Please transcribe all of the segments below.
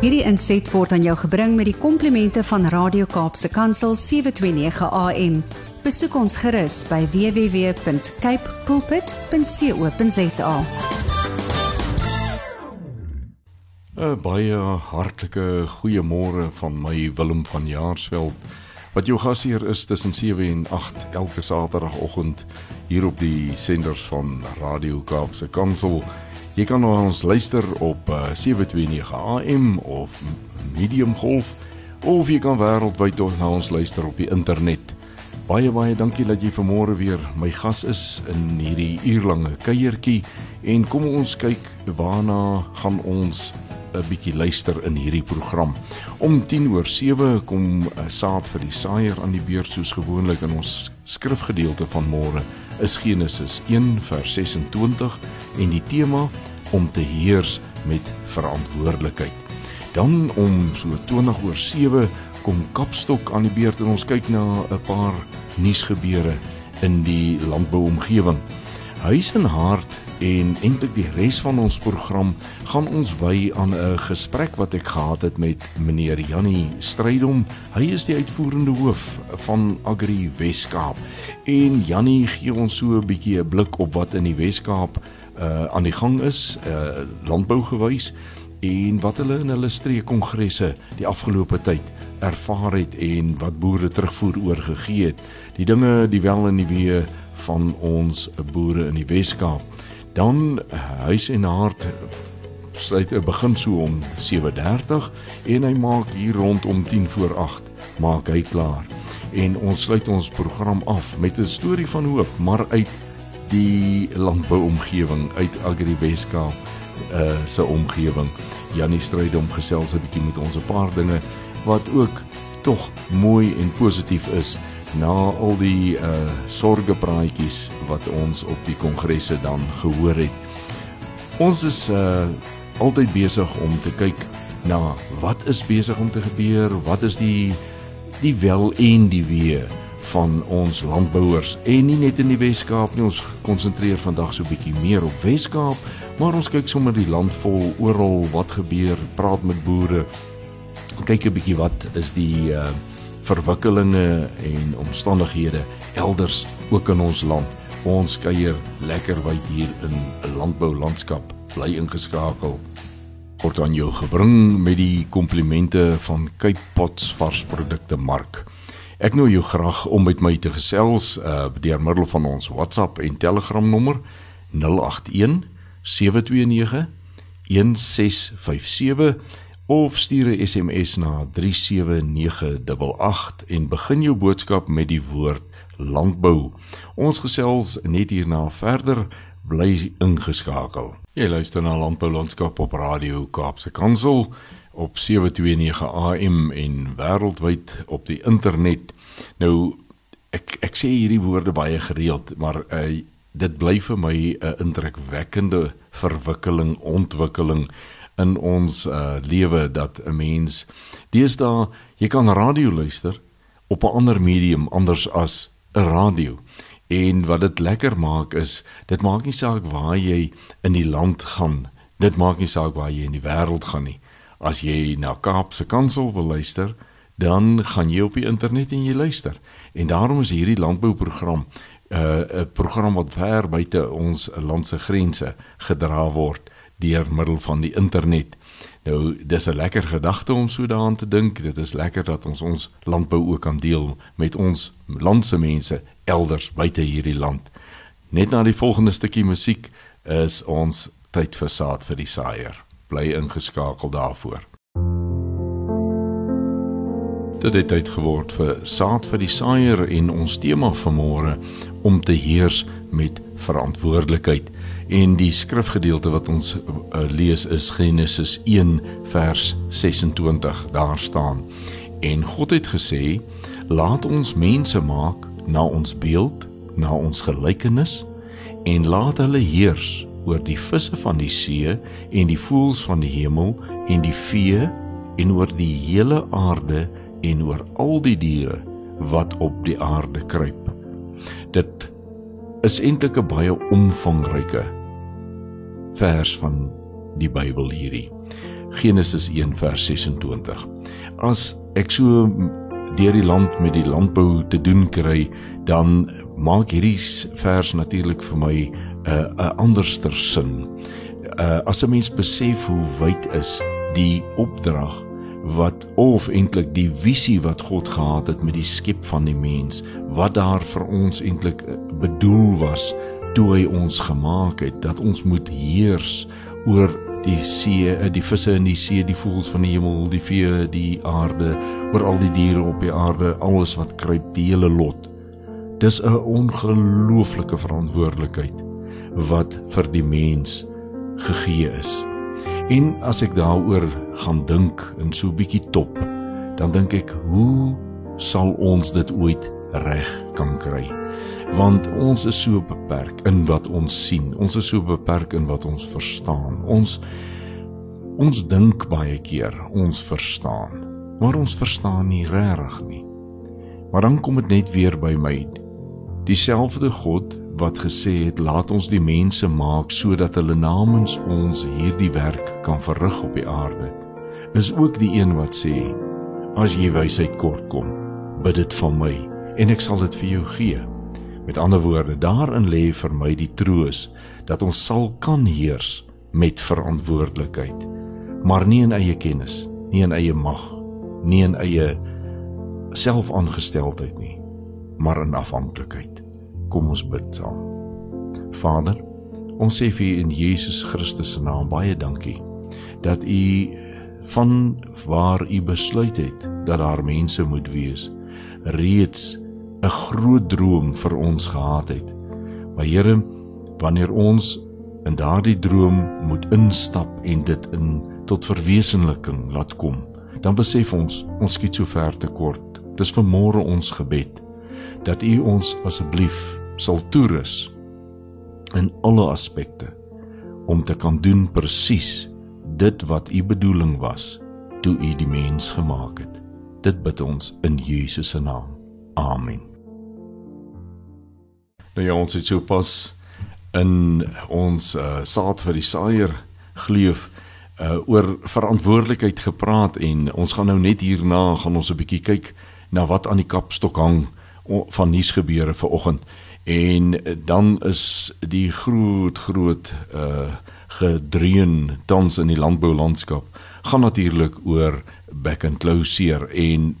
Hierdie inset word aan jou gebring met die komplimente van Radio Kaapse Kansel 729 AM. Besoek ons gerus by www.cape pulpit.co.za. 'n Baie hartlike goeiemôre van my Willem van Jaarsveld. Wat jou gasheer is tussen 7 en 8 elke Saterdagoggend hier op die senders van Radio Kaapse Kansel. Jy kan na ons luister op uh, 729 AM of medium golf of jy kan wêreldwyd na ons luister op die internet. Baie baie dankie dat jy vanmôre weer my gas is in hierdie uurlange kuiertjie en kom ons kyk waarna gaan ons 'n bietjie luister in hierdie program. Om 10 oor 7 kom uh, saad vir die saaier aan die beurt soos gewoonlik in ons skrifgedeelte van môre is Genesis 1 vers 26 en die tema om te heers met verantwoordelikheid. Dan om so 20 oor 7 kom Kapstok aan die beurt en ons kyk na 'n paar nuusgebeure in die landbouomgewing. Huis en hart en eintlik die res van ons program gaan ons wy aan 'n gesprek wat ek gehad het met meneer Jannie Strydom. Hy is die uitvoerende hoof van Agri Weskaap. En Jannie gee ons so 'n bietjie 'n blik op wat in die Weskaap uh aan die gang is, uh landbou gewys en wat hulle in hulle streekkongresse die afgelope tyd ervaar het en wat boere terugvoer oorgegee het. Die dinge, die wel en die wee van ons boere in die Weskaap. Dan eh, huis en hart sluit 'n begin so om 7:30 en hy maak hier rondom 10 voor 8 maak hy klaar. En ons sluit ons program af met 'n storie van hoop, maar uit die landbouomgewing uit Agri Weskaap uh se omgewing. Janie stryd om gesels 'n bietjie met ons 'n paar dinge wat ook tog mooi en positief is na al die uh sorgepraatjies wat ons op die kongresse dan gehoor het. Ons is uh altyd besig om te kyk na wat is besig om te gebeur, wat is die die wel en die wee van ons landbouers en nie net in die Wes-Kaap nie ons konsentreer vandag so 'n bietjie meer op Wes-Kaap maar ons kyk sommer die land vol oral wat gebeur praat met boere kyk 'n bietjie wat is die uh verwikkelinge en omstandighede elders ook in ons land. Ons kuier lekker wyd hier in 'n landboulandskap bly ingeskakel. Word aan jou gebring met die komplimente van Cape Pots varsprodukte mark. Ek nooi jou graag om met my te gesels uh deur middel van ons WhatsApp en Telegram nommer 081 729 1657 of stuur 'n SMS na 37988 en begin jou boodskap met die woord landbou. Ons gesels net hierna verder bly ingeskakel. Jy luister na Landbou Landskap op Radio Kaapse Kansel op 729 AM en wêreldwyd op die internet. Nou ek ek sê hierdie woorde baie gereeld, maar uh, dit bly vir my 'n indrukwekkende verwikkeling, ontwikkeling in ons uh, lewe dat 'n mens deesdae jy kan radio luister op 'n ander medium anders as 'n radio. En wat dit lekker maak is, dit maak nie saak waar jy in die land gaan. Dit maak nie saak waar jy in die wêreld gaan nie. As jy na Kaapse Kansel wil luister, dan gaan jy op die internet en jy luister. En daarom is hierdie landbouprogram 'n uh, 'n program wat ver buite ons land se grense gedra word deur middel van die internet. Nou dis 'n lekker gedagte om so daaraan te dink. Dit is lekker dat ons ons landbou ook kan deel met ons landse mense elders buite hierdie land. Net na die volgende stukkie musiek is ons tyd vir saad vir die saaier. Bly ingeskakel daarvoor. Dit het tyd geword vir saad vir die saaier en ons tema vanmôre om te heers met verantwoordelikheid. En die skrifgedeelte wat ons uh, lees is Genesis 1 vers 26. Daar staan: En God het gesê: Laat ons mense maak na ons beeld, na ons gelykenis en laat hulle heers oor die visse van die see en die voëls van die hemel en die vee en oor die hele aarde en oor al die diere wat op die aarde kruip. Dit is eintlik 'n baie omvangryke vers van die Bybel hierdie. Genesis 1 vers 26. As ek so deur die land met die landbou te doen kry, dan maak hierdie vers natuurlik vir my 'n uh, 'n anderster sin. Uh as 'n mens besef hoe wyd is die opdrag wat of eintlik die visie wat God gehad het met die skep van die mens, wat daar vir ons eintlik bedoel was toe hy ons gemaak het dat ons moet heers oor die see, eh, die visse in die see, die voëls van die hemel, die vee, die aarde, oor al die diere op die aarde, alles wat kruip, die hele lot. Dis 'n ongelooflike verantwoordelikheid wat vir die mens gegee is. En as ek daaroor gaan dink in so 'n bietjie top, dan dink ek, hoe sal ons dit ooit reg kan kry? want ons is so beperk in wat ons sien. Ons is so beperk in wat ons verstaan. Ons ons dink baie keer ons verstaan, maar ons verstaan nie regtig nie. Maar dan kom dit net weer by my. Dieselfde God wat gesê het laat ons die mense maak sodat hulle namens ons hierdie werk kan verrig op die aarde, is ook die een wat sê as jy wysheid kort kom, bid dit van my en ek sal dit vir jou gee. Met ander woorde, daarin lê vir my die troos dat ons sal kan heers met verantwoordelikheid, maar nie in eie kennis, nie in eie mag, nie in eie selfaangesteldheid nie, maar in afhanklikheid. Kom ons bid saam. Vader, ons sê vir U in Jesus Christus se naam baie dankie dat U van waar U besluit het dat daar mense moet wees, reeds 'n groot droom vir ons gehad het. Maar Here, wanneer ons in daardie droom moet instap en dit in tot verwesenliking laat kom, dan besef ons ons skiet so ver te kort. Dis vir môre ons gebed dat U ons asseblief sal toerus in alle aspekte om te kan doen presies dit wat U bedoeling was toe U die mens gemaak het. Dit bid ons in Jesus se naam. Amen. Nou ja, ons het so pas in ons uh, saad vir die saaier gleuf uh, oor verantwoordelikheid gepraat en ons gaan nou net hierna gaan ons 'n bietjie kyk na wat aan die kapstok hang van nuusgebeure vanoggend en dan is die groot groot uh gedreun tans in die landboulandskap gaan natuurlik oor back and closure en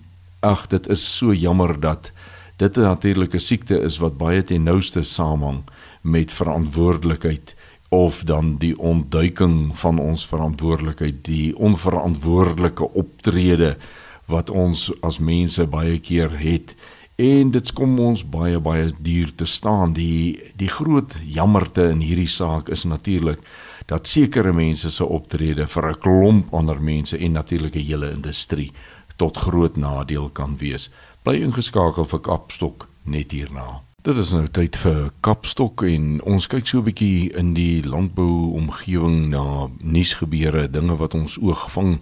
ag dit is so jammer dat dit 'n natuurlike siekte is wat baie ten nouste samehang met verantwoordelikheid of dan die ontduiking van ons verantwoordelikheid, die onverantwoordelike optrede wat ons as mense baie keer het en dit kom ons baie baie duur te staan. Die die groot jammerte in hierdie saak is natuurlik dat sekere mense se optrede vir 'n klomp ander mense en natuurlik 'n hele industrie tot groot nadeel kan wees bly ingeskakel vir Kapstok net hierna. Dit is nou tyd vir Kapstok en ons kyk so 'n bietjie in die landbou omgewing na nuusgebeure, dinge wat ons oog vang.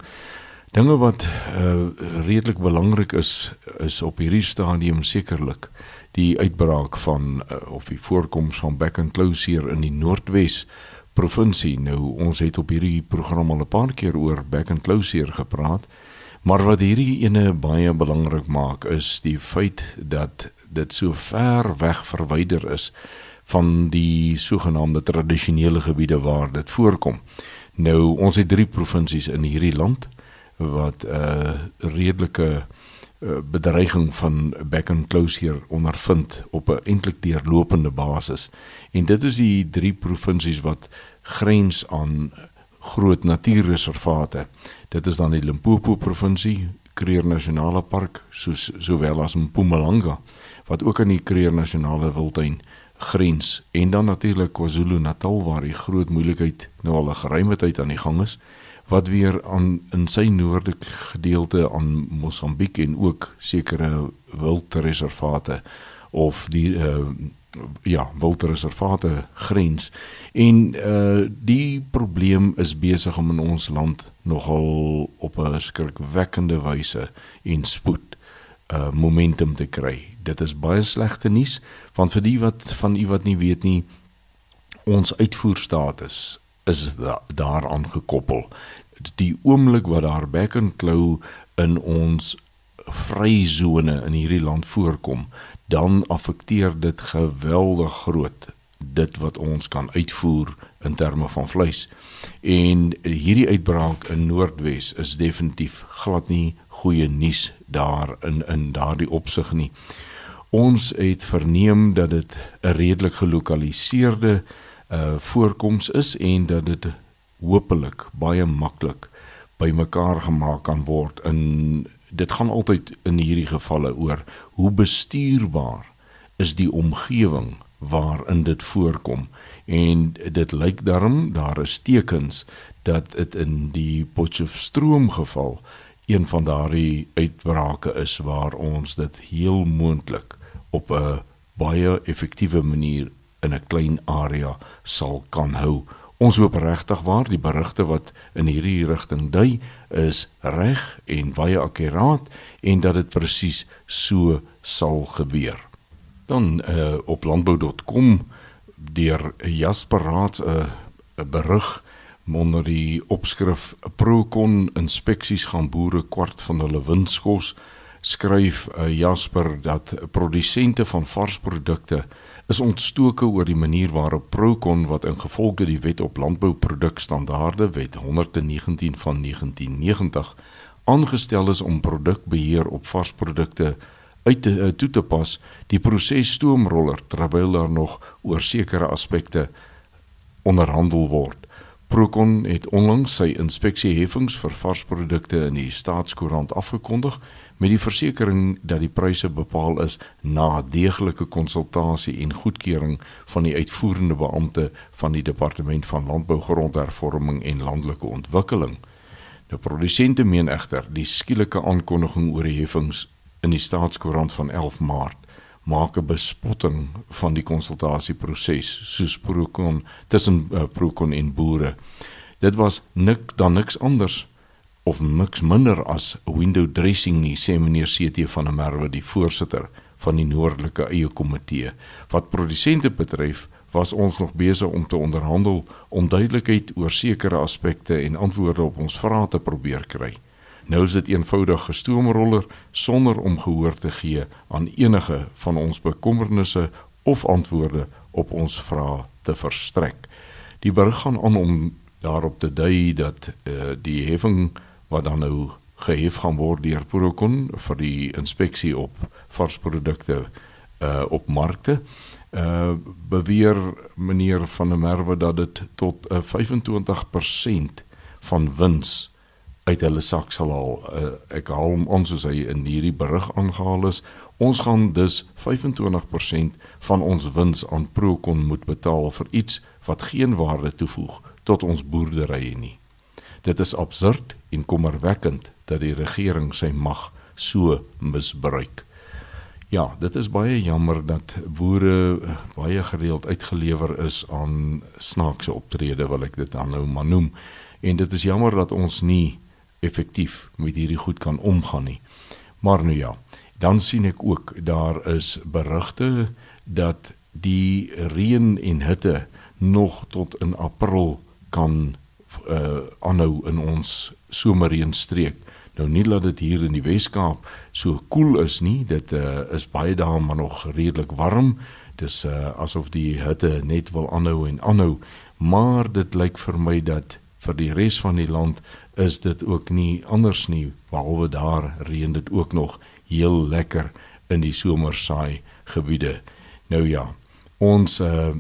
Dinge wat uh, redelik belangrik is is op hierdie stadium sekerlik die uitbraak van uh, of die voorkoms van back and close hier in die Noordwes provinsie. Nou ons het op hierdie program al 'n paar keer oor back and close hier gepraat. Maar wat hierdie ene baie belangrik maak is die feit dat dit so ver weg verwyder is van die sogenaamde tradisionele gebiede waar dit voorkom. Nou ons het drie provinsies in hierdie land wat 'n uh, redelike uh, bedreiging van back and close hier ondervind op 'n eintlik deurlopende basis. En dit is die drie provinsies wat grens aan groot natuurreservate. Dit is dan die Limpopo provinsie, Kruger Nasionale Park, soos sowel as Mpumalanga wat ook aan die Kruger Nasionale Wildtuin grens en dan natuurlik KwaZulu-Natal waar die groot moeilikheid nou al 'n geruime tyd aan die gang is wat weer aan in sy noordelike gedeelte aan Mosambiek en ook sekere wildreservate of die uh, ja, wildreservate grens en uh die probleem is besig om in ons land nogal op 'n skrikwekkende wyse en spoed uh momentum te kry. Dit is baie slegte nuus want vir die wat van u wat nie weet nie ons uitvoerstatus is da daaraan gekoppel. Die oomblik wat daar back and claw in ons vryzone in hierdie land voorkom, dan affekteer dit geweldig groot dit wat ons kan uitvoer in terme van vleis. En hierdie uitbraak in Noordwes is definitief glad nie goeie nuus daar in in daardie opsig nie. Ons het verneem dat dit 'n redelik gelokaliseerde uh voorkoms is en dat dit hopelik baie maklik bymekaar gemaak kan word in dit gaan altyd in hierdie gevalle oor hoe bestuurbaar is die omgewing waarin dit voorkom. En dit lyk daarom daar is tekens dat dit in die Potchefstroom geval een van daardie uitbrake is waar ons dit heel moontlik op 'n baie effektiewe manier in 'n klein area sal kan hou. Ons hoop regtig waar die berigte wat in hierdie rigting dui is reg en baie akkuraat en dat dit presies so sal gebeur. Dan uh, op landbou.com deur Jasper Raad 'n uh, 'n berig onder die opskrif Procon inspeksies gaan boere kwart van hulle winskos skryf uh, Jasper dat produsente van varsprodukte is ontstoke oor die manier waarop Procon wat ingevolge die wet op landbouprodukstandaarde wet 119 van 1990 aangestel is om produkbeheer op varsprodukte uit te, uh, toe te pas die proses stoomroller terwyl daar nog oor sekere aspekte onderhandel word. Procon het onlangs sy inspeksieheffings vir varsprodukte in die staatskoerant afgekondig met die versekering dat die pryse bepaal is na deeglike konsultasie en goedkeuring van die uitvoerende beampte van die departement van landbougrondhervorming en landelike ontwikkeling. Nou produsente meen egter die skielike aankondiging oor die heffings in die staatskoerant van 11 Maart maak 'n bespotting van die konsultasieproses soos Procon tussen uh, Procon en boere. Dit was nik dan niks anders of niks minder as window dressing nie sê meneer CT van der Merwe die voorsitter van die noordelike eie komitee wat produsente betref was ons nog besig om te onderhandel om duidelikheid oor sekere aspekte en antwoorde op ons vrae te probeer kry. Nou is dit eenvoudig gestoomroller sonder om gehoor te gee aan enige van ons bekommernisse of antwoorde op ons vrae te verstrek. Die berig gaan aan om daarop te dui dat uh, die heffing wat dan nou gehef gaan word deur Procon vir die inspeksie op varsprodukte uh op markte uh beweer meneer van der Merwe dat dit tot 'n uh, 25% van wins uit hulle sak sal haal. Uh, ek haal hom ons soos hy in hierdie berig aangehaal is. Ons gaan dus 25% van ons wins aan Procon moet betaal vir iets wat geen waarde toevoeg tot ons boerderye nie. Dit is absurd en kommerwekkend dat die regering sy mag so misbruik. Ja, dit is baie jammer dat boere eh, baie gereeld uitgelewer is aan snaakse optrede wil ek dit dan nou maar noem. En dit is jammer dat ons nie effektief met hierdie goed kan omgaan nie. Maar nou ja, dan sien ek ook daar is berigte dat die reën en hitte nog tot in April kan uh aanhou in ons somerreënstreek. Nou nie dat dit hier in die Wes-Kaap so koel cool is nie, dit uh is baie daar maar nog redelik warm. Dis uh asof die hitte net wil aanhou en aanhou, maar dit lyk vir my dat vir die res van die land is dit ook nie anders nie behalwe daar reën dit ook nog heel lekker in die somersaai gebiede. Nou ja, ons uh,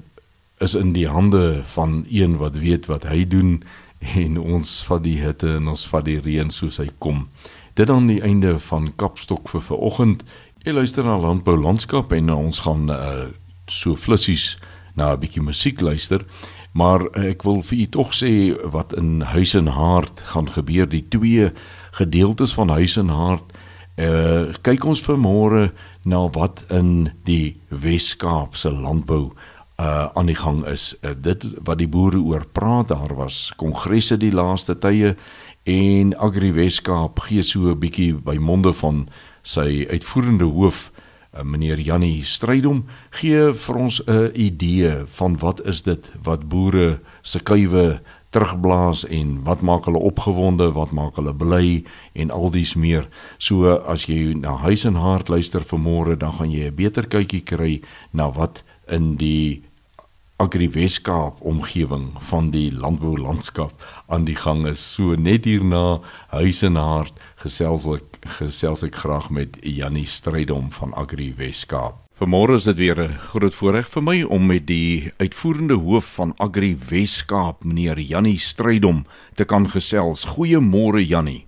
is in die hande van een wat weet wat hy doen en ons vat die hitte en ons vat die reën soos hy kom. Dit dan die einde van Kapstok vir vanoggend. Jy luister na Landbou Landskap en ons gaan uh, so flissies na 'n bietjie musiek luister. Maar ek wil vir u tog sê wat in Huis en Hart gaan gebeur die twee gedeeltes van Huis en Hart. Uh kyk ons vanmôre na wat in die Wes-Kaap se landbou uh aan die gang is. Uh, dit wat die boere oor praat, daar was kongresse die laaste tye en Agri Wes-Kaap gee so 'n bietjie by monde van sy uitvoerende hoof Eh, meneer Jannie Strydom gee vir ons 'n idee van wat is dit wat boere se kuive terugblaas en wat maak hulle opgewonde, wat maak hulle bly en al dies meer. So as jy na Huis en Hart luister vanmôre, dan gaan jy 'n beter kykie kry na wat in die Agri Weskaap omgewing van die landboulandskap aan die gang is. So net hierna Huis en Hart gesels ek gesels ek graag met Jannie Strydom van Agri Weskaap. Vanmôre is dit weer 'n groot voorreg vir my om met die uitvoerende hoof van Agri Weskaap, meneer Jannie Strydom, te kan gesels. Goeiemôre Jannie.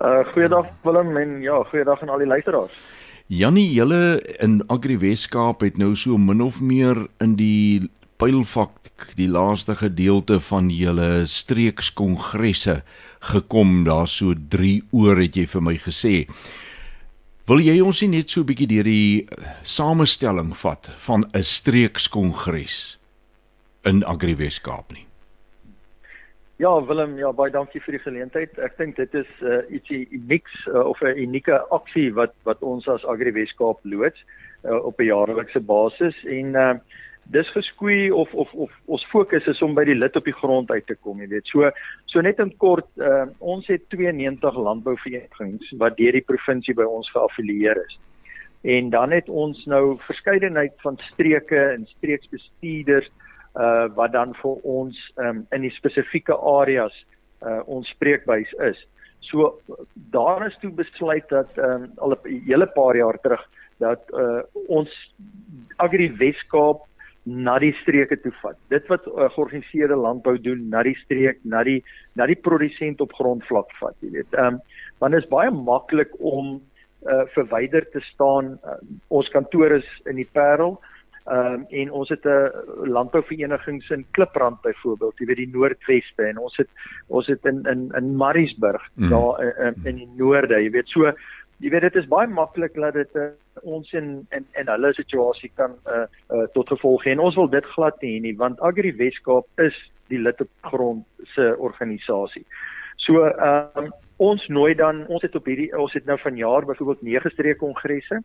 Uh goeiedag Willem en ja, goeiedag aan al die luisteraars. Jannie, julle in Agri Weskaap het nou so min of meer in die pylfak die laaste gedeelte van julle streekskongresse gekom. Daar's so 3 oor het jy vir my gesê. Wil jy ons net so 'n bietjie deur die eh, samestelling vat van 'n streekskongres in Agri Weskaap nie? Ja, Willem, ja, baie dankie vir die geleentheid. Ek dink dit is uh, ietsie unieks uh, of 'n unieke aksie wat wat ons as Agri Weskaap loods uh, op 'n jaarlikse basis en uh, dis geskoei of of of ons fokus is om by die lid op die grond uit te kom, jy weet. So so net in kort, uh, ons het 92 landbouverenigings wat deur die provinsie by ons geaffilieer is. En dan het ons nou verskeidenheid van streke en streeksbestuurders uh wat dan vir ons um, in die spesifieke areas uh ons spreekbuis is. So daar is toe besluit dat um, al 'n hele paar jaar terug dat uh ons Agri Weskaap na die streke toe vat. Dit wat uh, georganiseerde landbou doen na die streek, na die na die produsent op grondvlak vat, jy weet. Ehm um, want dit is baie maklik om uh, verwyder te staan. Uh, ons kantoor is in die Parel. Ehm um, en ons het 'n landbouverenigings in Kliprand byvoorbeeld, jy weet die Noordweste en ons het ons het in in in Mariesburg mm. daar in, in die noorde, jy weet. So jy weet dit is baie maklik dat dit uh, ons in in in hulle situasie kan uh, uh tot gevolg hê en ons wil dit glad nie hê nie want Agri Weskaap is die lid op grond se organisasie. So ehm uh, ons nooi dan ons het op hierdie ons het nou vanjaar byvoorbeeld 9 streek kongresse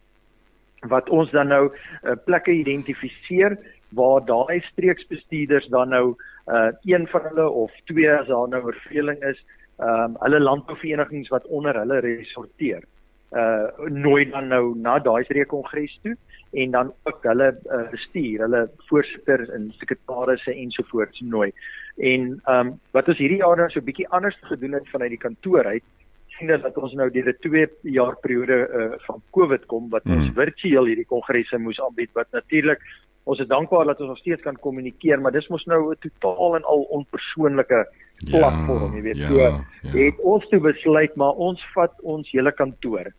wat ons dan nou uh, plekke identifiseer waar daai streeksbestuurders dan nou uh een van hulle of twee as daar nou verveling is, ehm um, hulle landbouverenigings wat onder hulle resorteer uh nooi dan nou na daai streekkongres toe en dan ook hulle uh, bestuur, hulle voorsitter en sekretarisse ensovoorts nooi. En ehm um, wat ons hierdie jaar nou so 'n bietjie anders gedoen het vanuit die kantoor uit, sien dat ons nou deur 'n 2 jaar periode uh van Covid kom wat ons hmm. virtueel hierdie kongresse moes aanbied wat natuurlik ons is dankbaar dat ons nog steeds kan kommunikeer, maar dis mos nou 'n totaal en al onpersoonlike platform, ja, jy weet. Ja, so ja. het ons toe besluit maar ons vat ons hele kantoor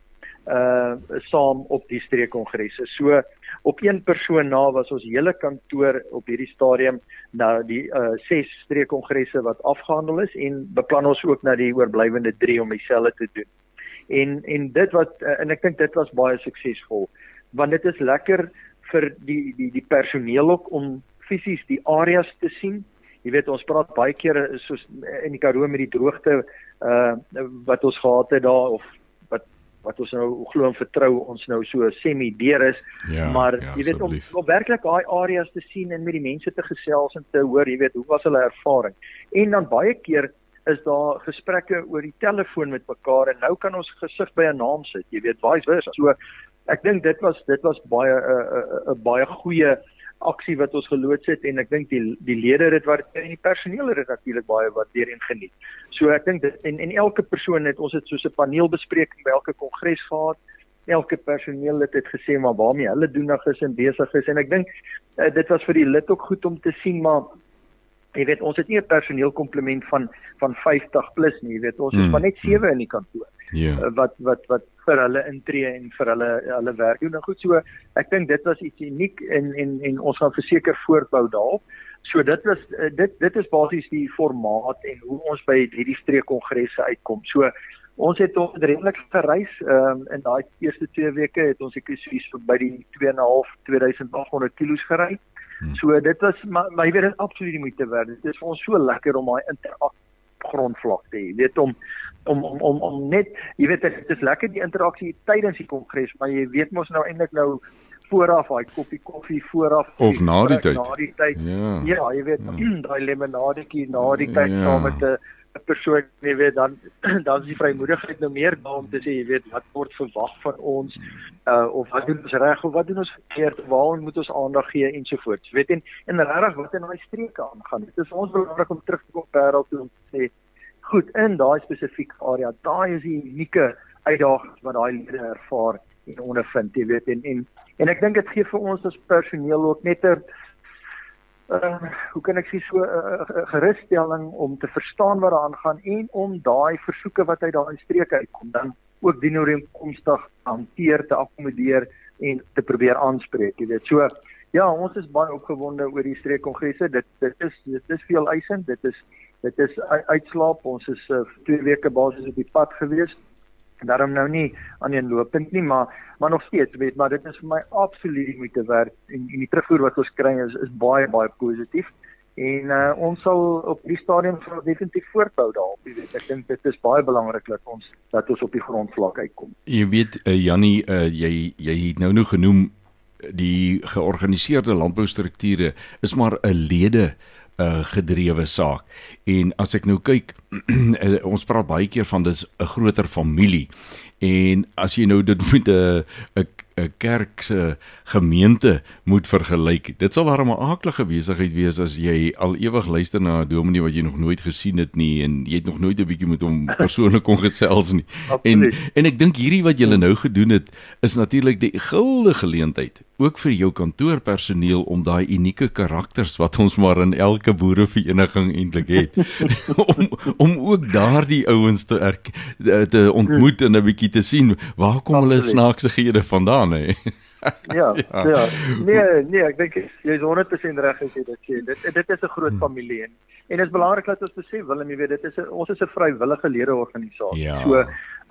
uh saam op die streekkongresse. So op een persoon na was ons hele kantoor op hierdie stadium na die uh ses streekkongresse wat afgehandel is en beplan ons ook na die oorblywende 3 om dieselfde te doen. En en dit wat uh, en ek dink dit was baie suksesvol want dit is lekker vir die die die personeel ook om fisies die areas te sien. Jy weet ons praat baie kere soos in die Karoo met die droogte uh wat ons gehad het daar of wat ons nou glo en vertrou ons nou so semi deur is ja, maar ja, jy weet om om werklik daai areas te sien en met die mense te gesels en te hoor jy weet hoe was hulle ervaring? En dan baie keer is daar gesprekke oor die telefoon met mekaar en nou kan ons gesig by 'n naam sit jy weet vice versa. So ek dink dit was dit was baie 'n uh, uh, uh, uh, baie goeie aksie wat ons geloods het en ek dink die die lede het waardeer en die personeel het natuurlik baie waardeer en geniet. So ek dink dit en en elke persoon het ons het so 'n paneelbespreking by elke kongres gehad. Elke personeel het dit gesê maar waarmee hulle doenig is en besig is en ek dink uh, dit was vir die lid ook goed om te sien maar jy weet ons het nie 'n personeelkomplement van van 50 plus nie, jy weet ons is hmm. maar net 7 in die kantoor. Ja. Yeah. wat wat wat vir hulle intree en vir hulle hulle werk doen. Nou goed, so ek dink dit was iets uniek en en en ons gaan verseker voortbou daarop. So dit was eh, dit dit is basies die formaat en hoe ons by hierdie streekkongresse uitkom. So ons het ons redelik gereis um, in daai eerste 2 weke het ons ek is by die 2.5 2800 km gery. Hmm. So dit was maar, maar jy weet dit absoluut die moeite werd. Dit is vir ons so lekker om daai interaksie grondvlak te hê. Jy weet om om om om om net jy weet dit is lekker die interaksie tydens die kongres, maar jy weet mos nou eintlik nou vooraf daai koppie koffie vooraf of na die tyd. Na die tyd. Ja. Ja, jy weet, ja. daai lemonadetjie na die tyd ja. saam met 'n persoon, jy weet, dan dan is die vrymoedigheid nou meer daar om te sê, jy weet, wat word verwag van ons uh of wat doen ons reg of wat doen ons verkeerd, waar moet ons aandag gee ensovoorts. Jy weet en en regtig wat in daai streke aangaan. Dit is ons belangrik om terug te kom wêreld toe om te sê, goed, in daai spesifieke area, daai is die unieke uitdagings wat daai lede ervaar en ondervind, jy weet en en en ek dink dit gee vir ons as personeel ook net 'n uh, hoe kan ek sê so 'n uh, uh, gerusstelling om te verstaan wat daar aangaan en om daai versoeke wat uit daai streke uitkom dan ook dienooreenkomstig hanteer te akkommodeer en te probeer aanspreek, jy weet. So ja, ons is baie opgewonde oor die streekkongresse. Dit dit is dit is veel eisend. Dit is dit is uitslaap. Ons is uh, twee weke basies op die pad gewees. Daarom nou nie aan die lopend nie maar maar nog steeds weet maar dit is vir my absoluut die moeite werd. En en die terugvoer wat ons kry is is baie baie positief. En uh, ons sal op die stadium vir definitief voortbou daarop jy weet ek dink dit is baie belangrik dat ons dat ons op die grondvlak uitkom. Jy weet uh, Jannie uh, jy jy het nou nog genoem die georganiseerde landboustrukture is maar 'n lede uh, gedrewe saak. En as ek nou kyk, eh, ons praat baie keer van dis 'n groter familie. En as jy nou dit met 'n 'n 'n kerk se gemeente moet vergelyk. Dit sal darem 'n aaklige besigheid wees as jy al ewig luister na 'n dominee wat jy nog nooit gesien het nie en jy het nog nooit 'n bietjie met hom persoonlik kon gesels nie. en en ek dink hierdie wat julle nou gedoen het is natuurlik die gulde geleentheid ook vir jou kantoorpersoneel om daai unieke karakters wat ons maar in elke boerevereniging eintlik het om om ook daardie ouens te er, te ontmoet en 'n bietjie te sien waar kom hulle snaakse gehede vandaan hè. ja, ja, ja. Nee, nee, ek dink jy's 100% reg as jy dit sê. Dit dit is 'n groot hmm. familie en en dit is belangrik dat ons besef, Willem, jy weet, dit is 'n ons is 'n vrywillige lede organisasie. Ja. So,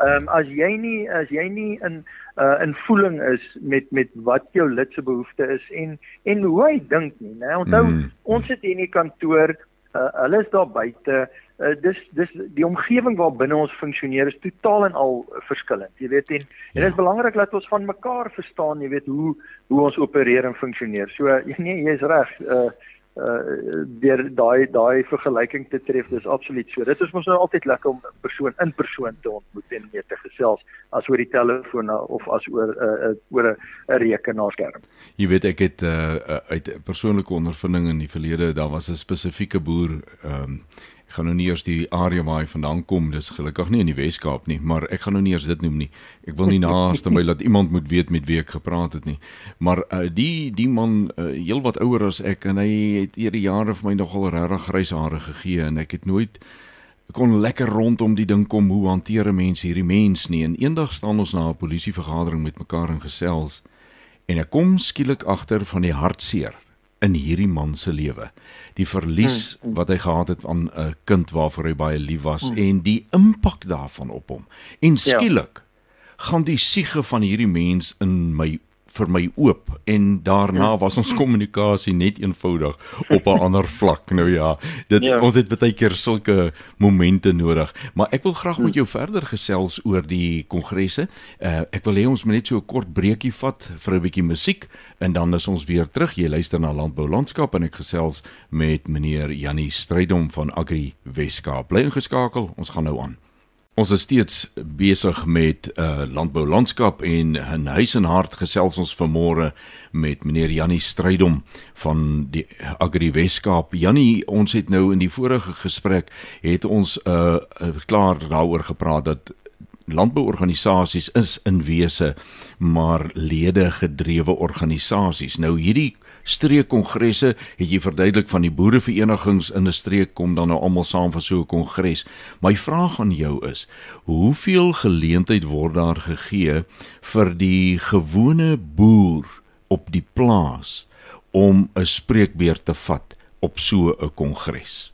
ehm um, as jy nie as jy nie in uh in voeling is met met wat jou lid se behoefte is en en hoe hy dink nie, né? Onthou, mm. ons sit hier in die kantoor, uh, hulle is daar buite uh, dis dis die omgewing waarbinne ons funksioneer is totaal en al verskillend. Jy weet en ja. en dit is belangrik dat ons van mekaar verstaan, jy weet hoe hoe ons opereer en funksioneer. So nee, jy's reg. Uh uh deur daai daai vergelyking te tref dis absoluut so. Dit is mos nou altyd lekker om 'n persoon in persoon te ontmoet en mee te gesels as oor die telefoon of as oor 'n uh, oor 'n rekenaarskerm. Jy weet ek het uh, uit persoonlike ondervinding in die verlede, daar was 'n spesifieke boer ehm um, Ek gaan nou nie eers die area waar hy vandaan kom, dis gelukkig nie in die Wes-Kaap nie, maar ek gaan nou nie eers dit noem nie. Ek wil nie naaste my laat iemand moet weet met wie ek gepraat het nie. Maar uh, die die man uh, heel wat ouer as ek en hy het eer jare vir my nogal regtig grys hare gegee en ek het nooit kon lekker rondom die ding kom hoe hanteer 'n mens hierdie mens nie. En eendag staan ons na 'n polisievergadering met mekaar in gesels en ek kom skielik agter van die hartseer in hierdie man se lewe. Die verlies hmm, hmm. wat hy gehad het aan 'n kind waarvoor hy baie lief was hmm. en die impak daarvan op hom. En ja. skielik ja. gaan die siege van hierdie mens in my vir my oop en daarna ja. was ons kommunikasie net eenvoudig op 'n ander vlak. Nou ja, dit ja. ons het baie keer sulke momente nodig, maar ek wil graag met jou verder gesels oor die kongresse. Uh, ek wil hê ons moet net so 'n kort breekie vat vir 'n bietjie musiek en dan is ons weer terug. Jy luister na Landbou Landskap en ek gesels met meneer Jannie Strydom van Agri Weskaap. Bly ingeskakel, ons gaan nou aan. Ons is steeds besig met uh, landbou landskap en in huis en hart gesels ons vanmôre met meneer Jannie Strydom van die Agri Weskaap. Jannie, ons het nou in die vorige gesprek het ons uh klaar daaroor gepraat dat landbouorganisasies is in wese maar lede gedrewe organisasies. Nou hierdie streekkongresse het jy verduidelik van die boereverenigings in 'n streek kom dan nou almal saam vir so 'n kongres. My vraag aan jou is: hoeveel geleentheid word daar gegee vir die gewone boer op die plaas om 'n spreekbeurt te vat op so 'n kongres?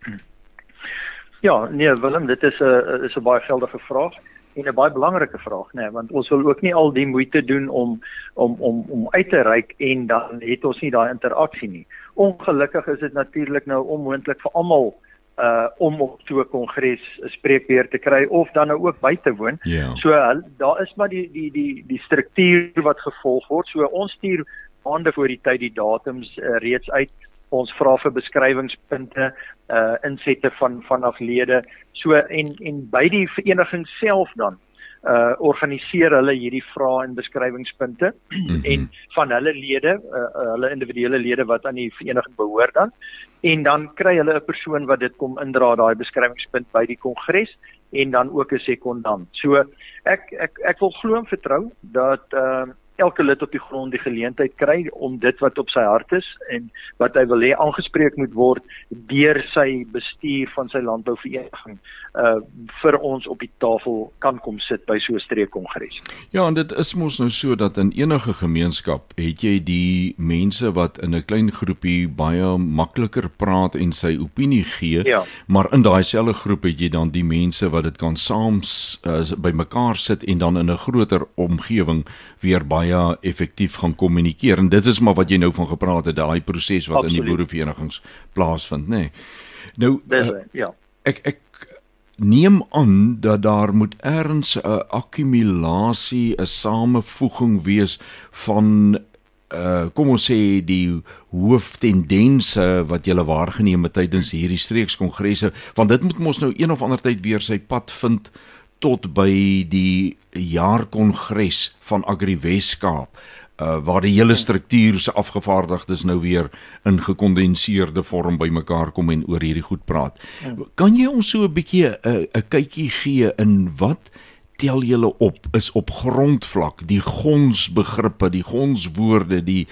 Ja, nee Willem, dit is 'n is 'n baie geldige vraag en 'n baie belangrike vraag nê nee, want ons wil ook nie al die moeite doen om om om om uit te reik en dan het ons nie daai interaksie nie. Ongelukkig is dit natuurlik nou onmoontlik vir almal uh om op so 'n kongres 'n spreekbeurt te kry of dan nou ook by te woon. Yeah. Ja. So daar is maar die die die die struktuur wat gevolg word. So ons stuur maande voor die tyd die datums uh, reeds uit ons vra vir beskrywingspunte uh insette van van aflede so en en by die vereniging self dan uh organiseer hulle hierdie vrae en beskrywingspunte mm -hmm. en van hulle lede uh, hulle individuele lede wat aan die vereniging behoort dan en dan kry hulle 'n persoon wat dit kom indra daai beskrywingspunt by die kongres en dan ook 'n sekondant. So ek ek ek wil glo en vertrou dat ehm uh, elke lid op die grond die geleentheid kry om dit wat op sy hart is en wat hy wil hê aangespreek moet word deur sy bestuur van sy landbouvereniging uh vir ons op die tafel kan kom sit by so 'n streekkongres. Ja, en dit is mos nou so dat in enige gemeenskap het jy die mense wat in 'n klein groepie baie makliker praat en sy opinie gee, ja. maar in daai selfde groep het jy dan die mense wat dit kan saam uh, by mekaar sit en dan in 'n groter omgewing weer baie effektief gaan kommunikeer en dit is maar wat jy nou van gepraat het daai proses wat Absoluut. in die boereverenigings plaasvind nê. Nee. Nou uh, ja. Ek ek neem aan dat daar moet erns 'n akkumulasie, 'n samevoeging wees van uh kom ons sê die hooftendense wat jy waargeneem het tydens hierdie streekskongresse want dit moet mos nou een of ander tyd weer sy pad vind tot by die jaarkongres van Agri Weskaap uh, waar die hele struktuur se afgevaardigdes nou weer in gekondenseerde vorm bymekaar kom en oor hierdie goed praat. Ja. Kan jy ons so 'n bietjie 'n 'n kykie gee in wat tel julle op is op grondvlak die gonsbegrippe, die gonswoorde, die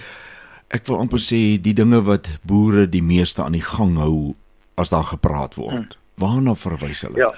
ek wil amper sê die dinge wat boere die meeste aan die gang hou as daar gepraat word. Hmm. Waarna verwys hulle? Ja.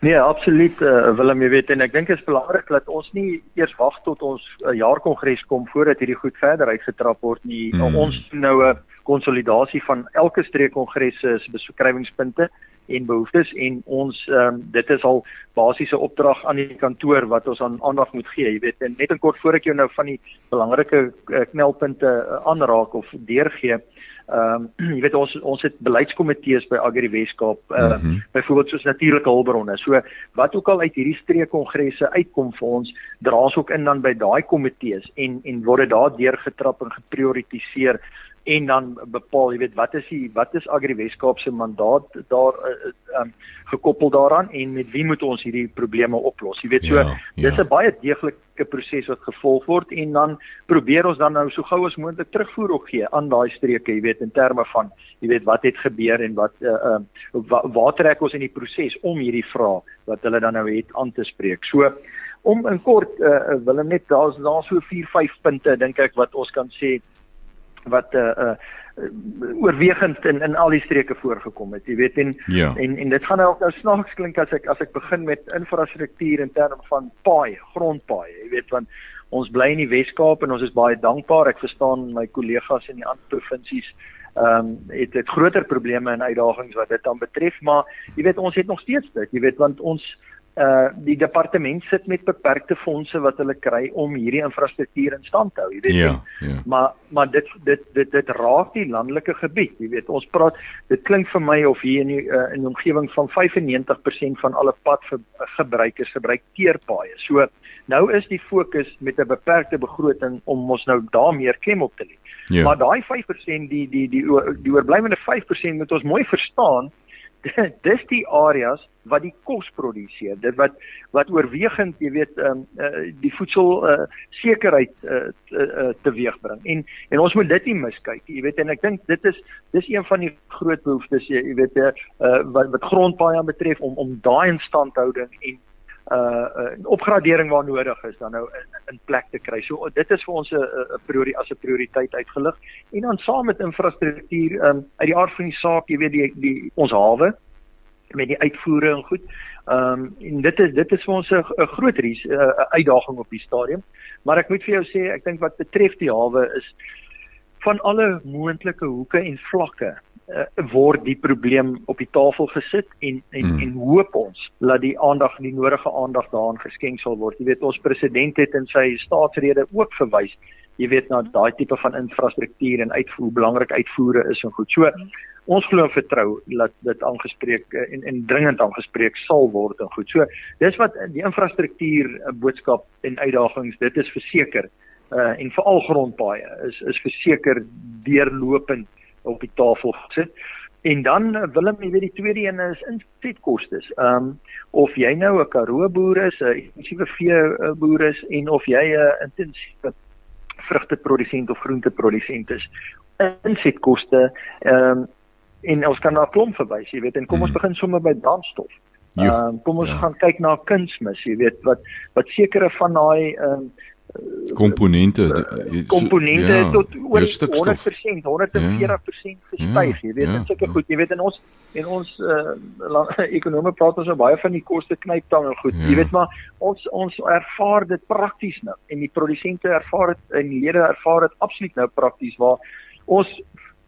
Nee, absoluut uh, Willem, jy weet en ek dink dit is belangrik dat ons nie eers wag tot ons uh, jaarkongres kom voordat hierdie goed verder uitgetrap word nie. Mm. Ons nou 'n konsolidasie van elke streekkongres se beskrywingspunte en behoeftes en ons um, dit is al basiese opdrag aan die kantoor wat ons aan aandag moet gee. Jy weet, net en kort voor ek jou nou van die belangrike knelpunte aanraak of deurgee. Ehm um, jy weet ons ons het beleidskomitees by Agri Weskaap, uh, mm -hmm. byvoorbeeld soos natuurlike hulpbronne. So wat ook al uit hierdie streekkongresse uitkom vir ons, dra ons ook in dan by daai komitees en en word dit daar deurgetrap en geprioritiseer en dan bepaal jy weet wat is die wat is Agri Weskaap se mandaat daar uh, um, gekoppel daaraan en met wie moet ons hierdie probleme oplos jy weet so ja, ja. dis 'n baie deeglike proses wat gevolg word en dan probeer ons dan nou so gou as moontlik terugvoer ook gee aan daai streke jy weet in terme van jy weet wat het gebeur en wat uh, uh, wa, waar trek ons in die proses om hierdie vrae wat hulle dan nou het aan te spreek so om in kort uh, wil net daar's daar so 4 5 punte dink ek wat ons kan sê wat uh, uh oorwegend in in al die streke voorgekom het. Jy weet en ja. en en dit gaan nou nou snaaks klink as ek as ek begin met infrastruktuur in terme van paai, grondpaai. Jy weet want ons bly in die Wes-Kaap en ons is baie dankbaar. Ek verstaan my kollegas in die ander provinsies ehm um, het dit groter probleme en uitdagings wat dit dan betref, maar jy weet ons het nog steeds dit. Jy weet want ons uh die departement sit met beperkte fondse wat hulle kry om hierdie infrastruktuur in stand te hou, jy weet. Ja, ja. Maar maar dit dit dit dit raak die landelike gebied, jy weet. Ons praat dit klink vir my of hier in die uh, in die omgewing van 95% van alle padgebruikers gebruik teerpaaie. So nou is die fokus met 'n beperkte begroting om ons nou daar meer klem op te lê. Ja. Maar daai 5% die die die die, die oorblywende 5% moet ons mooi verstaan dis die areas wat die kos produseer. Dit wat wat oorwegend, jy weet, ehm um, uh, die voedsel uh, sekerheid uh, uh, teweegbring. En en ons moet dit nie miskyk. Jy weet en ek dink dit is dis een van die groot behoeftes jy, jy weet uh, wat wat grondpaaie betref om om daai instandhouding en uh, uh opgradering waar nodig is dan nou in, in plek te kry. So dit is vir ons 'n 'n prioriteit as 'n prioriteit uitgelig. En dan saam met infrastruktuur um, uit die aard van die saak, jy weet die die ons hawe met die uitvoere en goed. Ehm um, en dit is dit is vir ons 'n groot ries 'n uh, uitdaging op die stadium. Maar ek moet vir jou sê, ek dink wat betref die hawe is van alle moontlike hoeke en vlakke uh, word die probleem op die tafel gesit en en hmm. en hoop ons dat die aandag die nodige aandag daaraan geskenk sal word. Jy weet ons president het in sy staatsrede ook verwys jy weet na daai tipe van infrastruktuur en uitvoer belangrik uitvoere is en goed. So ons glo en vertrou dat dit aangespreek eh, en en dringend aangespreek sal word en goed. So dis wat die infrastruktuur boodskap en uitdagings dit is verseker uh en veral grondpaaie is is verseker deurlopend op die tafel gesit. En dan uh, Willem, jy weet die tweede een is insetkoste. Ehm um, of jy nou 'n Karoo boer is, 'n intensiewe vee boer is en of jy 'n intensiewe vrugteprodusent of groenteprodusent is, insetkoste ehm um, en ons kan na 'n klomp verwys, jy weet, en kom ons hmm. begin sommer by brandstof. Ehm um, kom ons ja. gaan kyk na kunsmis, jy weet, wat wat sekere van daai ehm um, komponente uh, komponente ja, tot oor 100% 140% ja, gestyg jy weet ja, dit seker ja. goed jy weet in ons en ons uh, ekonome praat ons nou baie van die koste knyptang en goed ja. jy weet maar ons ons ervaar dit prakties nou en die produsente ervaar dit en die lede ervaar dit absoluut nou prakties waar ons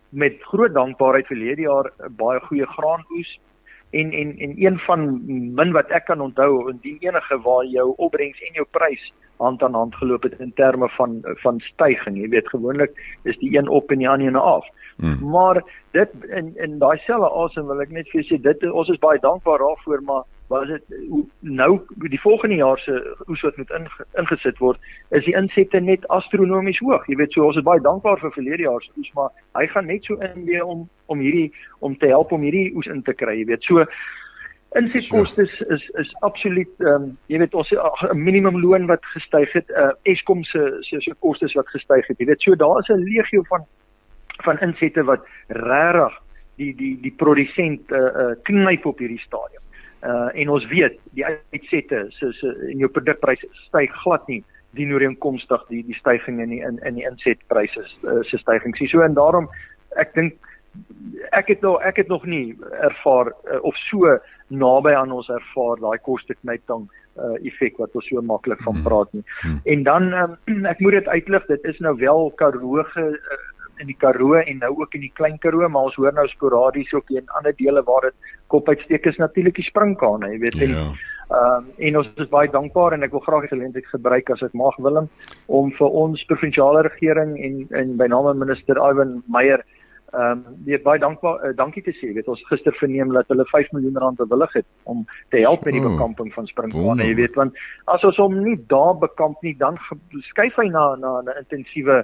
met groot dankbaarheid verlede jaar baie goeie graan oes en en en een van min wat ek kan onthou indien enige waar jou opbrengs en jou prys hand aan hand geloop het in terme van van stygings jy weet gewoonlik is die een op en die ander een af hmm. maar dit in in daai selfe asem wil ek net vir sê dit ons is baie dankbaar daarvoor maar was dit nou die volgende jaar se oes wat moet ingesit word is die insette net astronomies hoog. Jy weet so ons is baie dankbaar vir verlede jaar se oes maar hy gaan net so in weer om om hierdie om te help om hierdie oes in te kry jy weet. So insetkoste is, is is absoluut ehm um, jy weet ons 'n minimumloon wat gestyg het uh, Eskom se se se kostes wat gestyg het jy weet. So daar is 'n legio van van insette wat regtig die die die produsent uh, uh, knyp op hierdie stadium uh en ons weet die uitsette se se in jou produkpryse styg glad nie dien ooreenkomstig die die stygings in die in in die insetpryse uh, se stygings. So en daarom ek dink ek het nog ek het nog nie ervaar uh, of so naby aan ons ervaar daai koste knyptang uh, effek wat ons so maklik van hmm. praat nie. Hmm. En dan um, ek moet dit uitlig, dit is nou wel Karoo ge uh, in die Karoo en nou ook in die Klein Karoo, maar ons hoor nou sporadies ook in ander dele waar dit kopuitsteek is natuurlik die springkane, jy weet en ja. Ehm um, en ons is baie dankbaar en ek wil graag die geleentheid gebruik as ek mag Willem om vir ons provinsiale regering en en by name minister Ivan Meyer ehm um, weer baie dankbaar uh, dankie te sê. Weet ons gister verneem dat hulle 5 miljoen rand bewillig het om te help met die bekamping van springkane, jy weet want as ons hom nie daar bekamp nie, dan skuif hy na na 'n intensiewe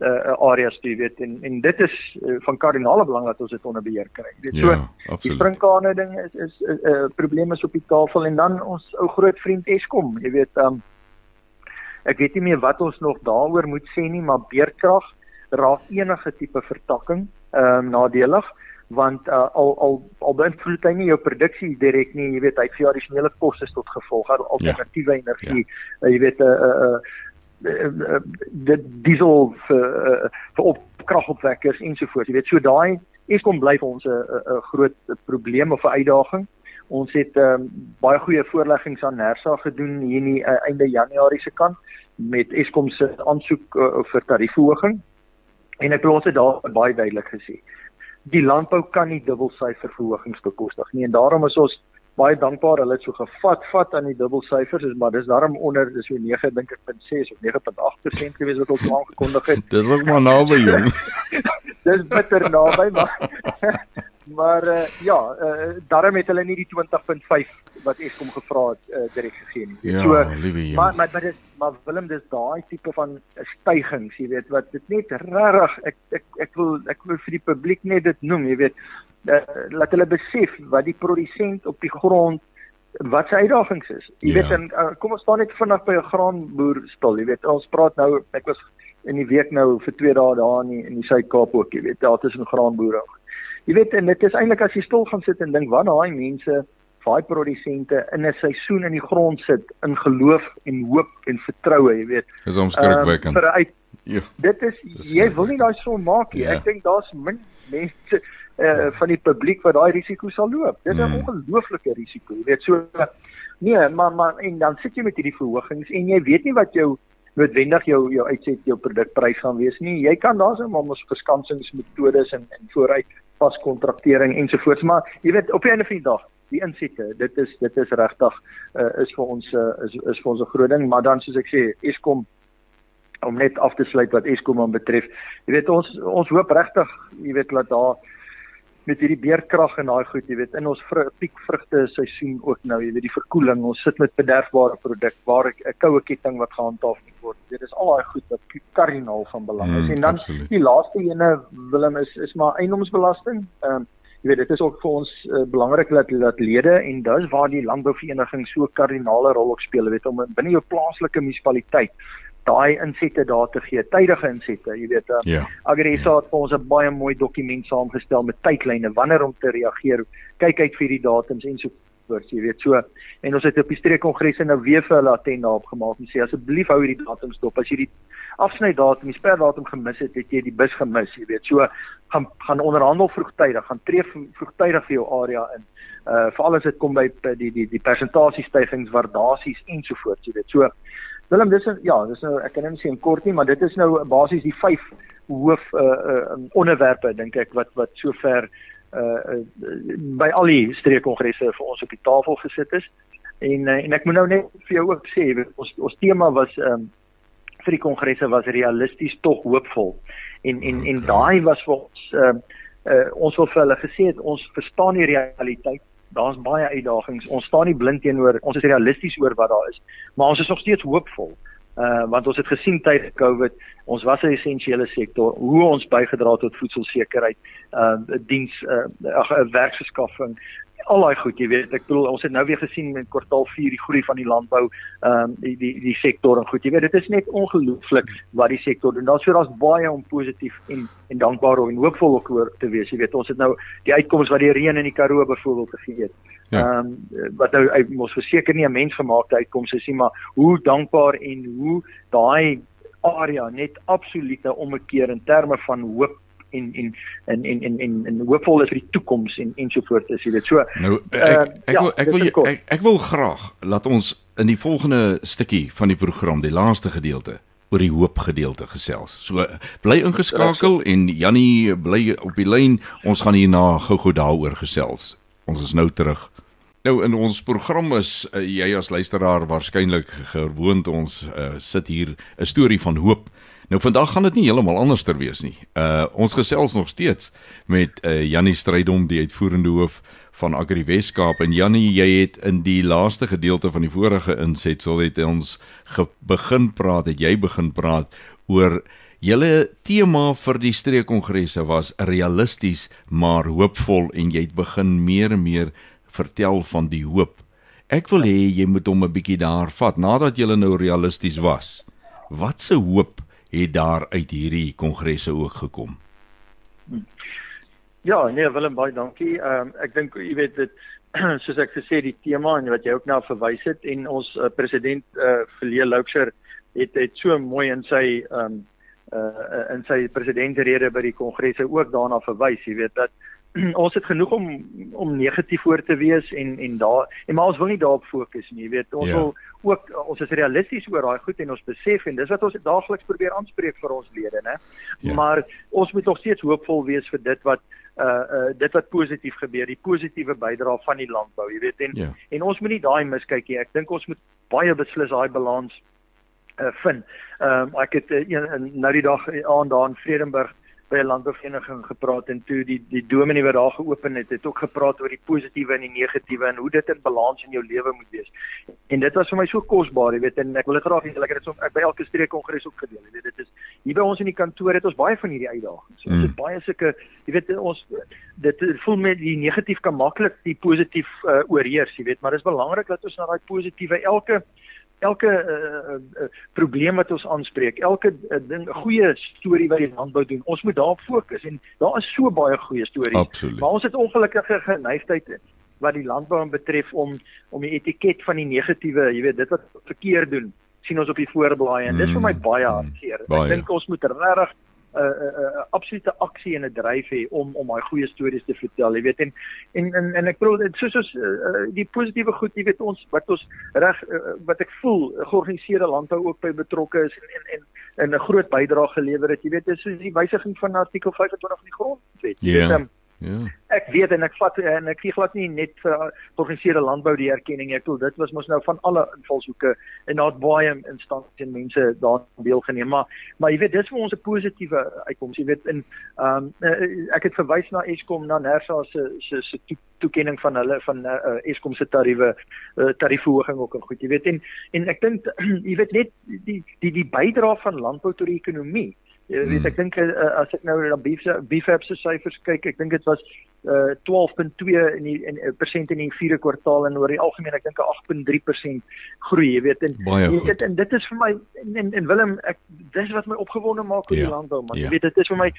uh, areas toe weet en en dit is uh, van kardinale belang dat ons dit onder beheer kry. Weet so ja, die springkane ding is is 'n uh, probleem is op die tafel en dan ons ou groot vriend Eskom, jy weet um ek weet nie meer wat ons nog daaroor moet sê nie, maar beerkrag raak enige tipe vertakking ehm um, nadelig want uh, al al al beïnvloed hy nie jou produksie direk nie jy weet hy het vir addisionele kostes tot gevolg alternatiewe ja. energie ja. uh, jy weet 'n uh, uh, uh, die diesel vir uh, vir op kragopwekkers ensovoorts. Jy weet, so daai Eskom bly vir ons 'n groot probleem of 'n uitdaging. Ons het um, baie goeie voorleggings aan Nersa gedoen hier in die uh, einde Januarie se kant met Eskom se aansoek uh, vir tariefverhoging. En ek wil ons het daar baie duidelik gesê. Die landbou kan nie dubbelsyfer verhogings bekostig nie en daarom is ons baie dankbaar hulle het so gevat vat aan die dubbelsyfers is maar dis daarom onder dis so 9 dink ek punt 6 of 9.8% gewees wat ons aangekondig het. dis ook maar naby jong. dis bitter naby maar maar uh, ja, uh, daarom het hulle nie die 20.5 wat Eskom gevra het uh, direk gegee nie. Ja, so maar maar maar dis maar Willem dis daai tipe van stygings, jy weet wat dit net regtig ek ek ek wil ek wil vir die publiek net dit noem, jy weet uh, laat hulle besef wat die produsent op die grond wat sy uitdagings is. Jy ja. weet en uh, kom ons staan net vinnig by 'n graanboer stil. Jy weet ons praat nou ek was in die week nou vir 2 dae daar in die, in die Suid-Kaap ook, jy weet, daar tussen graanboere. Jy weet en dit is eintlik as jy stil gaan sit en dink wat daai mense baie produsente in 'n seisoen in die grond sit in geloof en hoop en vertroue, jy weet. Is omskrikwekkend. Um, ja. Dit is jy wil nie daai son maak nie. Ja. Ek dink daar's min mense uh, van die publiek wat daai risiko sal loop. Dit is 'n mm. ongelooflike risiko. Jy weet so nee, maar maar en dan sit jy met hierdie verhogings en jy weet nie wat jou noodwendig jou jou uitset jou produkprys gaan wees nie. Jy kan daarso maar ons verskansingsmetodes en en vooruit vaskontraktering ensovoorts, maar jy weet op die einde van die dag die insette dit is dit is regtig uh, is vir ons uh, is is vir ons 'n groot ding maar dan soos ek sê Eskom om net af te sluit wat Eskom aan betref jy weet ons ons hoop regtig jy weet dat daar met hierdie beerkrag en daai goed, jy weet, in ons vr piekvrugte seisoen ook nou, jy weet, die verkoeling, ons sit met bederfbare produk waar 'n koue ketting wat gehandhaaf moet word. Dit is al daai goed wat kardinaal van belang is. Mm, en dan absoluut. die laaste ene Willem is is maar eiendomsbelasting. Ehm um, jy weet dit is ook vir ons uh, belangrik dat dat lede en dis waar die landbouvereniging so kardinale rol ook speel, weet om binne jou plaaslike munisipaliteit daai insette daar te gee, tydige insette, jy weet. Uh, ja. Agresa het vir ons 'n baie mooi dokument saamgestel met tydlyne wanneer om te reageer. Kyk uit vir die datums en so voort, jy weet. So en ons het op die streekkongresse nou weer vir hulle atenda opgemaak en sê asseblief hou hierdie datums dop. As jy die afsny datum, die sperdatum gemis het, het jy die bus gemis, jy weet. So gaan gaan onderhandel vroegtydig, gaan tree vroegtydig vir jou area in. Uh veral as dit kom by die die die persentasiestygings, waardasies ensovoorts, jy weet. So Willem, dis ja, dis nou ek kan net sê in kort nie, maar dit is nou basies die vyf hoof uh, uh onderwerpe dink ek wat wat sover uh, uh by al die streekkongresse vir ons op die tafel gesit is. En uh, en ek moet nou net vir jou ook sê, ons ons tema was um vir die kongresse was realisties tog hoopvol. En en en daai was vir ons uh, uh ons wil vir hulle gesê het ons verstaan die realiteit daar's baie uitdagings. Ons staan nie blind teenoor ons is realisties oor wat daar is, maar ons is nog steeds hoopvol. Uh want ons het gesien tydens COVID, ons was 'n essensiële sektor, hoe ons bygedra het tot voedselsekerheid, uh diens uh ag werkskaffing, al daai goed, jy weet, ek bedoel ons het nou weer gesien in kwartaal 4 die groei van die landbou, ehm um, die die die sektor en goed. Jy weet, dit is net ongelooflik wat die sektor doen. Daar's so daar's baie om positief en en dankbaar en hoopvol oor te wees. Jy weet, ons het nou die uitkomste wat die reën in die Karoo byvoorbeeld gegee het. Ja. Ehm ja. um, wat nou ons verseker nie 'n mensgemaakte uitkomste is nie, maar hoe dankbaar en hoe daai area net absolute ommekeer in terme van hoop en en en en en en, en hoopvol is vir die toekoms en ensovoorts is dit so. Nou ek ek, uh, ek, ja, wil, ek wil ek, ek wil graag laat ons in die volgende stukkie van die program, die laaste gedeelte oor die hoop gedeelte gesels. So bly ingeskakel en Jannie bly op die lyn. Ons gaan hierna gou-gou daaroor gesels. Ons is nou terug. Nou in ons program is uh, jy as luisteraar waarskynlik gewoond ons uh, sit hier 'n storie van hoop. Nou vandag gaan dit nie heeltemal anders ter wees nie. Uh ons gesels nog steeds met uh Jannie Strydom, die uitvoerende hoof van Agri Weskaap en Jannie, jy het in die laaste gedeelte van die vorige insetsel het ons begin praat, het jy begin praat oor julle tema vir die streekkongresse was realisties maar hoopvol en jy het begin meer en meer vertel van die hoop. Ek wil hê jy moet hom 'n bietjie daar vat nadat jy nou realisties was. Wat se hoop het daar uit hierdie kongresse ook gekom. Ja, nee Willem baie dankie. Ehm um, ek dink jy weet dit soos ek gesê die tema en wat jy ook nou verwys het en ons uh, president eh uh, Verlee Loubser het het so mooi in sy ehm um, uh, in sy presidentsrede by die kongresse ook daarna verwys, jy weet dat ons het genoeg om om negatief voor te wees en en daar en maar ons wil nie daarop fokus nie jy weet ons ja. wil ook ons is realisties oor daai goed en ons besef en dis wat ons daagliks probeer aanspreek vir ons lede nê ja. maar ons moet nog steeds hoopvol wees vir dit wat uh uh dit wat positief gebeur die positiewe bydrae van die landbou jy weet en ja. en ons moet nie daai miskyk nie ek dink ons moet baie beslis daai balans uh vind ehm um, ek het uh, een, nou die dag aan daar in Vredenburg by 'n landbouvereniging gepraat en toe die die dominee wat daar geopen het, het ook gepraat oor die positiewe en die negatiewe en hoe dit in balans in jou lewe moet wees. En dit was vir my so kosbaar, jy weet, en ek wil dit graag hê ek het dit so ek by elke streek kongres ook gedeel. Jy weet, dit is hier by ons in die kantoor het ons baie van hierdie uitdagings. Mm. Ons het baie sulke, jy weet, ons dit voel met die negatief kan maklik die positief uh, oorheers, jy weet, maar dit is belangrik dat ons na daai positiewe elke elke uh, uh, probleem wat ons aanspreek, elke uh, ding, goeie storie wat die landbou doen, ons moet daarop fokus en daar is so baie goeie stories. Absoluut. Maar ons het ongelukkige geneigtheid wat die landbou betref om om die etiket van die negatiewe, jy weet, dit wat verkeerd doen, sien ons op die voorblaai en mm, dis vir my baie mm, hartseer. Ek dink ons moet regtig 'n uh, 'n uh, uh, absolute aksie en 'n dryf hê om om daai goeie stories te vertel. Jy weet en en en, en ek bedoel dit soos soos uh, die positiewe goed, jy weet ons wat ons reg uh, wat ek voel georganiseerde landbou ook by betrokke is en en en 'n groot bydrae gelewer het. Jy weet dis soos die wysiging van artikel 25 van die grondwet. Ja. Yeah. Um, Ja. Ek weet en ek vat en ek gee glad nie net vir georganiseerde landbou die erkenning ek bedoel dit was mos nou van alle invalshoeke en daar baie instansies en mense daaraan deelgeneem maar maar jy weet dis vir ons 'n positiewe uitkoms jy weet in ehm um, ek het verwys na Eskom na Nersa se se se toekenning van hulle van uh, Eskom se tariewe uh, tariefverhoging ook en goed jy weet en en ek dink jy weet net die die die bydrae van landbou tot die ekonomie Jy weet ek dink uh, as ek nou na BFAP se syfers kyk, ek dink dit was uh, 12.2 in die in persent in die vierde kwartaal en oor die algemeen ek dink 8.3% groei, jy weet en jy weet en dit is vir my en en Willem ek dis wat my opgewonde maak oor ja, die landbou man. Ja. Jy weet dit is vir my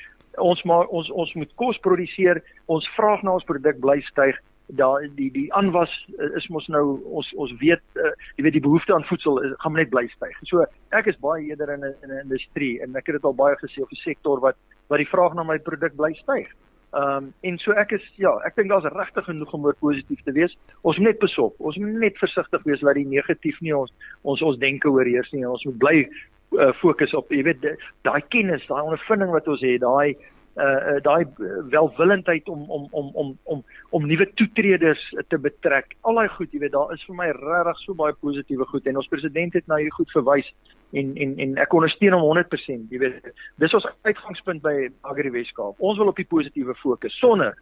ons maar ons ons moet kos produseer, ons vraag na ons produk bly styg daar die die aanwas uh, is mos nou ons ons weet uh, jy weet die behoefte aan voedsel is, gaan net bly styg. So ek is baie eerder in 'n in 'n industrie en ek het dit al baie gesê op 'n sektor wat wat die vraag na my produk bly styg. Ehm um, en so ek is ja, ek dink daar's regtig genoeg om oor positief te wees. Ons moet net besop. Ons moet net versigtig wees dat die negatief nie ons ons ons denke oorheers nie. Ons moet bly uh, fokus op jy weet daai kennis, daai ondervinding wat ons het, daai uh, daai welwillendheid om om om om om om nuwe toetreders te betrek. Al daai goed, jy weet, daar is vir my regtig so baie positiewe goed en ons president het nou hier goed verwys en en en ek ondersteun hom 100%. Jy weet, dis ons uitgangspunt by Agri Weskaap. Ons wil op die positiewe fokus sonder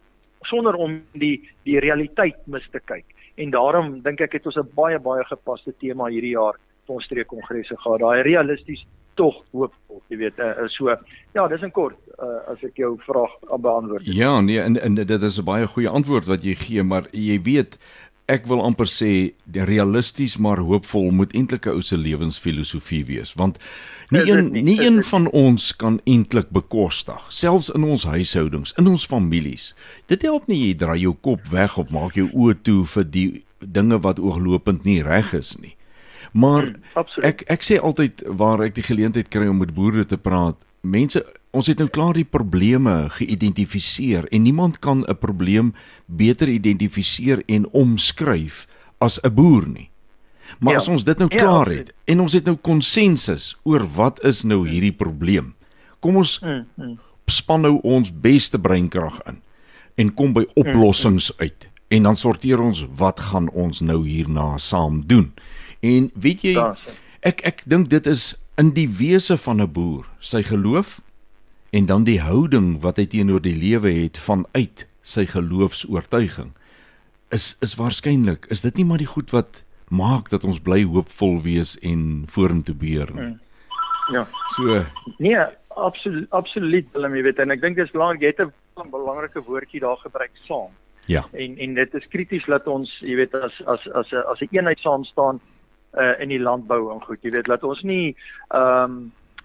sonder om die die realiteit mis te kyk. En daarom dink ek het ons 'n baie baie gepaste tema hierdie jaar vir ons streekkongresse gehad. Daai realisties tog hoopvol, jy weet, uh, so ja, dis in kort uh, as ek jou vraag beantwoord. Ja, nee, en, en dit is 'n baie goeie antwoord wat jy gee, maar jy weet ek wil amper sê die realisties maar hoopvol moet eintlik 'n ou se lewensfilosofie wees, want nie een nie, nie een van ons kan eintlik bekostig, selfs in ons huishoudings, in ons families. Dit help nie jy draai jou kop weg of maak jou oë toe vir die dinge wat ooglopend nie reg is nie. Maar hmm, ek ek sê altyd waar ek die geleentheid kry om met boere te praat, mense ons het nou klaar die probleme geïdentifiseer en niemand kan 'n probleem beter identifiseer en omskryf as 'n boer nie. Maar ja. as ons dit nou ja, klaar het ja, en ons het nou konsensus oor wat is nou hierdie probleem. Kom ons hmm, hmm. span nou ons beste breinkrag in en kom by oplossings uit en dan sorteer ons wat gaan ons nou hierna saam doen. En weet jy ek ek dink dit is in die wese van 'n boer, sy geloof en dan die houding wat hy teenoor die lewe het vanuit sy geloofs-oortuiging is is waarskynlik is dit nie maar die goed wat maak dat ons bly hoopvol wees en vorentoe beer nie. Hmm. Ja. So nee, absoluut absoluut Willem, jy weet en ek dink dit is belangrik jy het 'n belangrike woordjie daar gebruik saam. Ja. En en dit is krities dat ons, jy weet, as as as 'n as 'n eenheid saam staan uh, in die landbou en goed. Jy weet, laat ons nie ehm um,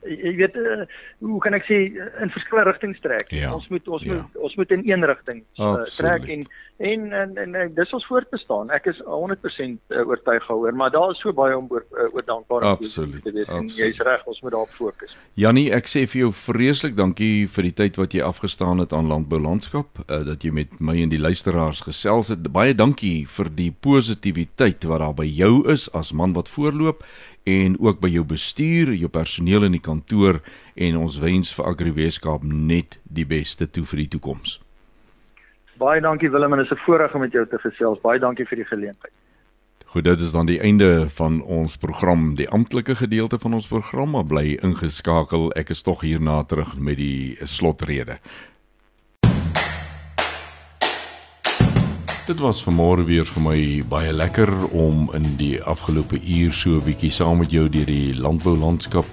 jy weet uh, hoe kan ek sê in verskillende rigtings trek. Ja, ons moet ons ja. moet ons moet in een rigting uh, trek en en en, en en dis ons voort te staan. Ek is 100% oortuig daaroor, maar daar is so baie om oor oor dankbaarheid te weet en jy's reg, ons moet daarop fokus. Jannie, ek sê vir jou vreeslik dankie vir die tyd wat jy afgestaan het aan landbou landskap, uh, dat jy met my en die luisteraars gesels het. Baie dankie vir die positiwiteit wat daar by jou is as man wat voorloop en ook by jou bestuur, jou personeel in die kantoor en ons wens vir Agri Weskaap net die beste toe vir die toekoms. Baie dankie Willem en dit is 'n voorreg om met jou te gesels. Baie dankie vir die geleentheid. Goed, dit is dan die einde van ons program, die amptelike gedeelte van ons program, maar bly ingeskakel. Ek is tog hierna terug met die slotrede. Dit was vanmôre weer vir my baie lekker om in die afgelope uur so 'n bietjie saam met jou deur die landboulandskap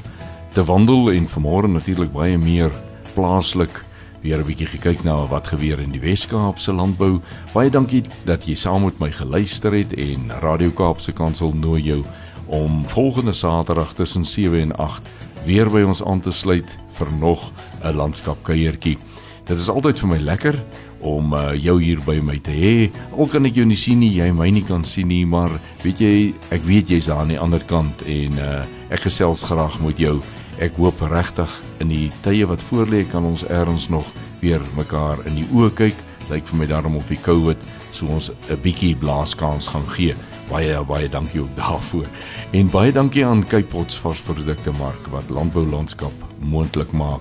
te wandel en vanmôre natuurlik baie meer plaaslik weer 'n bietjie gekyk na wat gebeur in die Wes-Kaap se landbou. Baie dankie dat jy saam met my geluister het en Radio Kaap se kantoor nooi jou om volgende Saterdag tussen 7 en 8 weer by ons aan te sluit vir nog 'n landskapkuiertjie. Dit is altyd vir my lekker om uh, jou hier by my te hê. Al kan ek jou nie sien nie, jy my nie kan sien nie, maar weet jy, ek weet jy's daar aan die ander kant en uh, ek gesels graag met jou. Ek hoop regtig in die tye wat voorlê kan ons eers nog weer mekaar in die oë kyk. Lyk vir my daarom of die COVID so ons 'n bietjie blaaskans gaan gee. Baie baie dankie ook daarvoor. En baie dankie aan Kypots varsprodukte mark wat landbou landskap moontlik maak.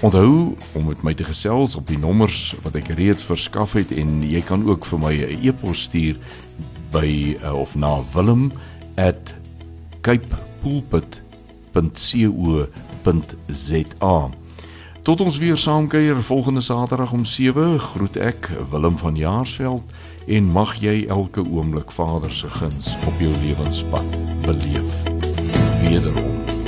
Onthou om met my te gesels op die nommers wat ek reeds verskaf het en jy kan ook vir my 'n e-pos stuur by uh, of na wilm@capepulpit.co.za. Tot ons weer saamkuier volgende Saterdag om 7, groet ek Willem van Jaarsveld en mag jy elke oomblik Vader se guns op jou lewenspad beleef. Wederom